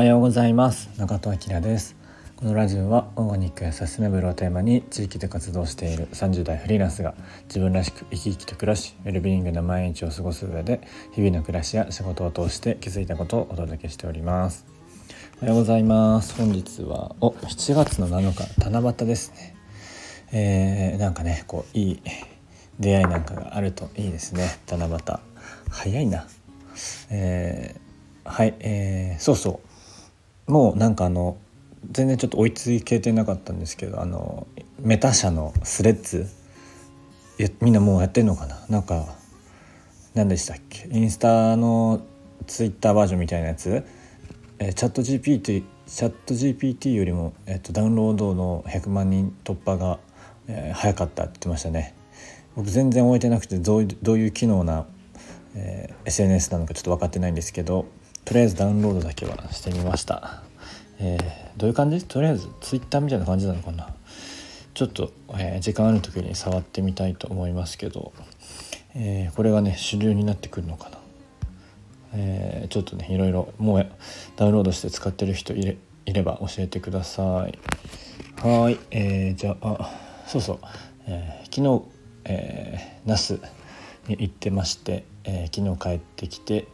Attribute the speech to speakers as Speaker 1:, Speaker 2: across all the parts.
Speaker 1: はようございます。中戸明です。このラジオはオーガニックやサステナブルをテーマに地域で活動している30代フリーランスが自分らしく生き生きと暮らしウェルビーイングな毎日を過ごす上で日々の暮らしや仕事を通して気づいたことをお届けしております。おはようございます。本日はお7月の7日七夕ですね。えー、なんかねこういい出会いなんかがあるといいですね。七夕。早いな。えー、はいえー、そうそう。もうなんかあの全然ちょっと追いつけてなかったんですけどあのメタ社のスレッズみんなもうやってんのかな？なんか何でしたっけ？インスタのツイッターバージョンみたいなやつ、え、チャット GPT チャット GPT よりも、えーと、ダウンロードの100万人突破が、えー、早かったって言ってましたね。僕全然終えてなくてどうどういう機能な、えー、SNS なのかちょっと分かってないんですけどとりあえずダウンロードだけはしてみました。えー、どういう感じ？とりあえずツイッターみたいな感じなのかな？ちょっと、えー、時間ある時に触ってみたいと思いますけど、えー、これがね主流になってくるのかな、えちょっとねいろいろもうダウンロードして使ってる人いれいれば教えてください。はい、えー、じゃあそうそう、え昨日、え那須に行ってまして、え昨日帰ってきて、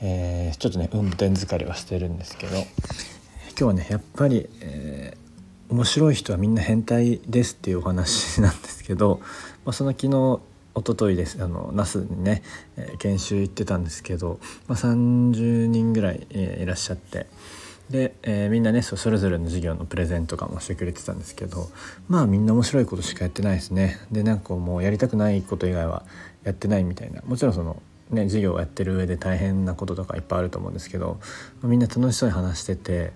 Speaker 1: えちょっとね運転疲れはしてるんですけど今日はねやっぱり、えー、面白い人はみんな変態ですっていうお話なんですけど、まあ、その昨日一昨日ですあの那須にね、えー、研修行ってたんですけど、まあ、30人ぐらい、えー、いらっしゃってで、えー、みんなねそれぞれの授業のプレゼントとかもしてくれてたんですけどまあみんな面白いことしかやってないですね。でなんかもうやりたくないこと以外はやってないみたいな。もちろんそのね授業をやってる上で大変なこととかいっぱいあると思うんですけど、まあ、みんな楽しそうに話してて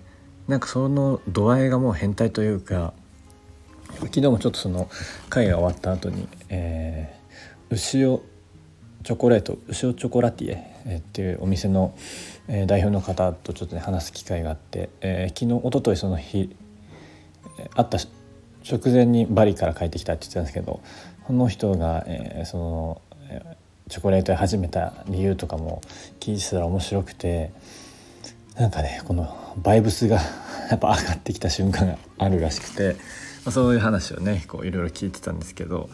Speaker 1: なんかその度合いがもう変態というか昨日もちょっとその会が終わった後に、えー、牛尾チョコレート牛尾チョコラティエ、えー、っていうお店の、えー、代表の方とちょっとね話す機会があって、えー、昨日一昨日その日会った直前にバリから帰ってきたって言ってたんですけどこの人が、えー、そのチョコレートを始めた理由とかも聞いてたら面白くてなんかねこのバイブスが やっぱ上がってきた瞬間があるらしくて、まあ、そういう話をねこういろいろ聞いてたんですけど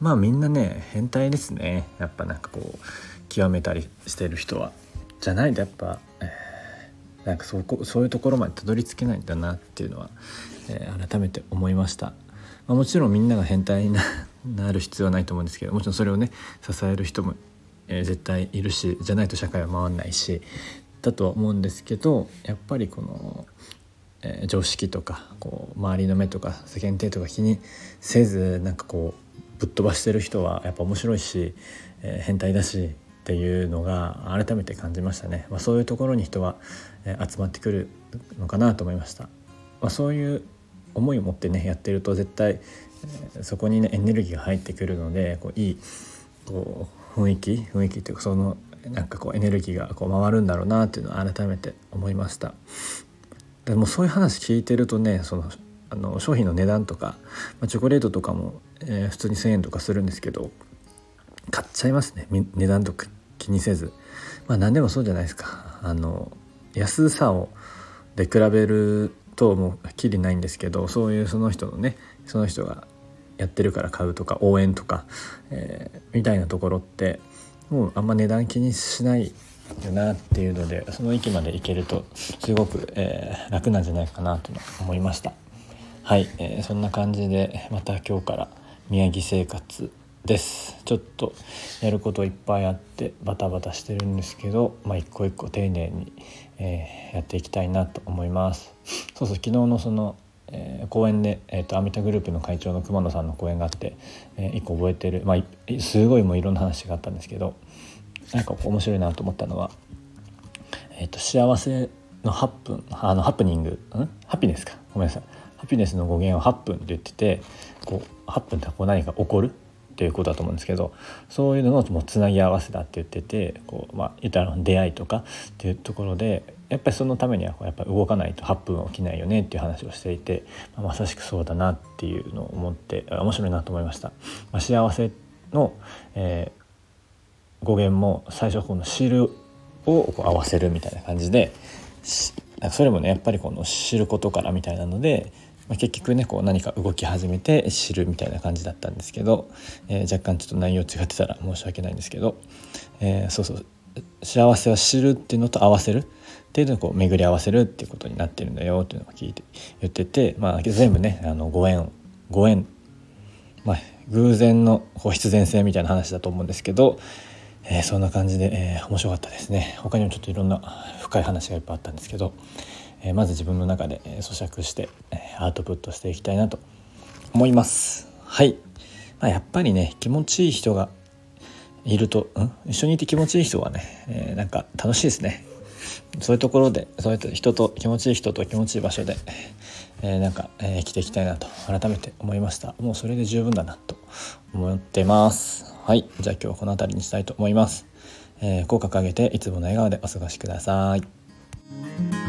Speaker 1: まあみんなね変態ですねやっぱなんかこう極めたりしてる人は。じゃないとやっぱ、えー、なんかそこそういうところまでたどり着けないんだなっていうのは、えー、改めて思いました。まあ、もちろんみんなが変態にな る必要はないと思うんですけどもちろんそれをね支える人も、えー、絶対いるしじゃないと社会は回んないしだとは思うんですけどやっぱりこの、えー、常識とかこう周りの目とか世間体とか気にせずなんかこうぶっ飛ばしてる人はやっぱ面白いし、えー、変態だしっていうのが改めて感じましたね、まあ、そういうところに人は、えー、集まってくるのかなと思いました、まあ、そういう思いを持ってねやってると絶対、えー、そこにねエネルギーが入ってくるのでこういいこう雰囲気雰囲気っていうかそのなんかこうエネルギーがこう回るんだろうなっていうのを改めて思いました。でもそういう話聞いてるとねそのあの商品の値段とか、まあ、チョコレートとかも、えー、普通に1,000円とかするんですけど買っちゃいますね。値段とか気にせず。まあ何でもそうじゃないですか。あの安さをで比べるともうきりないんですけどそういうその人のねその人がやってるから買うとか応援とか、えー、みたいなところってもうあんま値段気にしないよなっていうのでその域まで行けるとすごく、えー、楽なんじゃないかなと思いました。はい、えー、そんな感じでまた今日から宮城生活です。ちょっとやることいっぱいあってバタバタしてるんですけど、まあ、一個一個丁寧に、えー、やっていきたいなと思います。そうそう昨日のそのえー、公演で、えーと、アミタグループの会長の熊野さんの講演があって、えー、一個覚えてる、まあ、すごいもういろんな話があったんですけどなんか面白いなと思ったのは、えーと、幸せの8分あのハプニングん？ハピネスか。ごめんなさい。ハピネスの語源を8分って言っててこう8分ってこう何か起こるっていうことだと思うんですけどそういうののもうつなぎ合わせだって言っててこう、まあ、言ったら出会いとかっていうところでやっぱりそのためにはやっぱ動かないと8分起きないよねっていう話をしていて、ま、まさしくそうだなっていうのを思って面白いなと思いました。まあ、幸せの、えー、語源も最初この「知る」をこう合わせるみたいな感じでそれもねやっぱりこの知ることからみたいなので、まあ、結局ねこう何か動き始めて知るみたいな感じだったんですけど、えー、若干ちょっと内容違ってたら申し訳ないんですけど、えー、そうそう幸せは知るっていうのと合わせるっていうのをこう巡り合わせるっていうことになってるんだよっていうのを聞いて言ってて、まあ、全部ねあのご縁ご縁、まあ、偶然のこう必然性みたいな話だと思うんですけど、えー、そんな感じで、えー、面白かったですね。他にもちょっといろんな深い話がいっぱいあったんですけど、え、まず自分の中で咀嚼して、えアートプットしていきたいなと思います。はい、まあ、やっぱりね気持ちいい人がいると、うん、一緒にいて気持ちいい人はね、えなんか楽しいですね。そういうところでそうやって人と気持ちいい人と気持ちいい場所で、えー、なんか、えー、生きていきたいなと改めて思いました。もうそれで十分だなと思ってます。はい。じゃあ今日はこの辺りにしたいと思います、えー、口角上げていつもの笑顔でお過ごしください。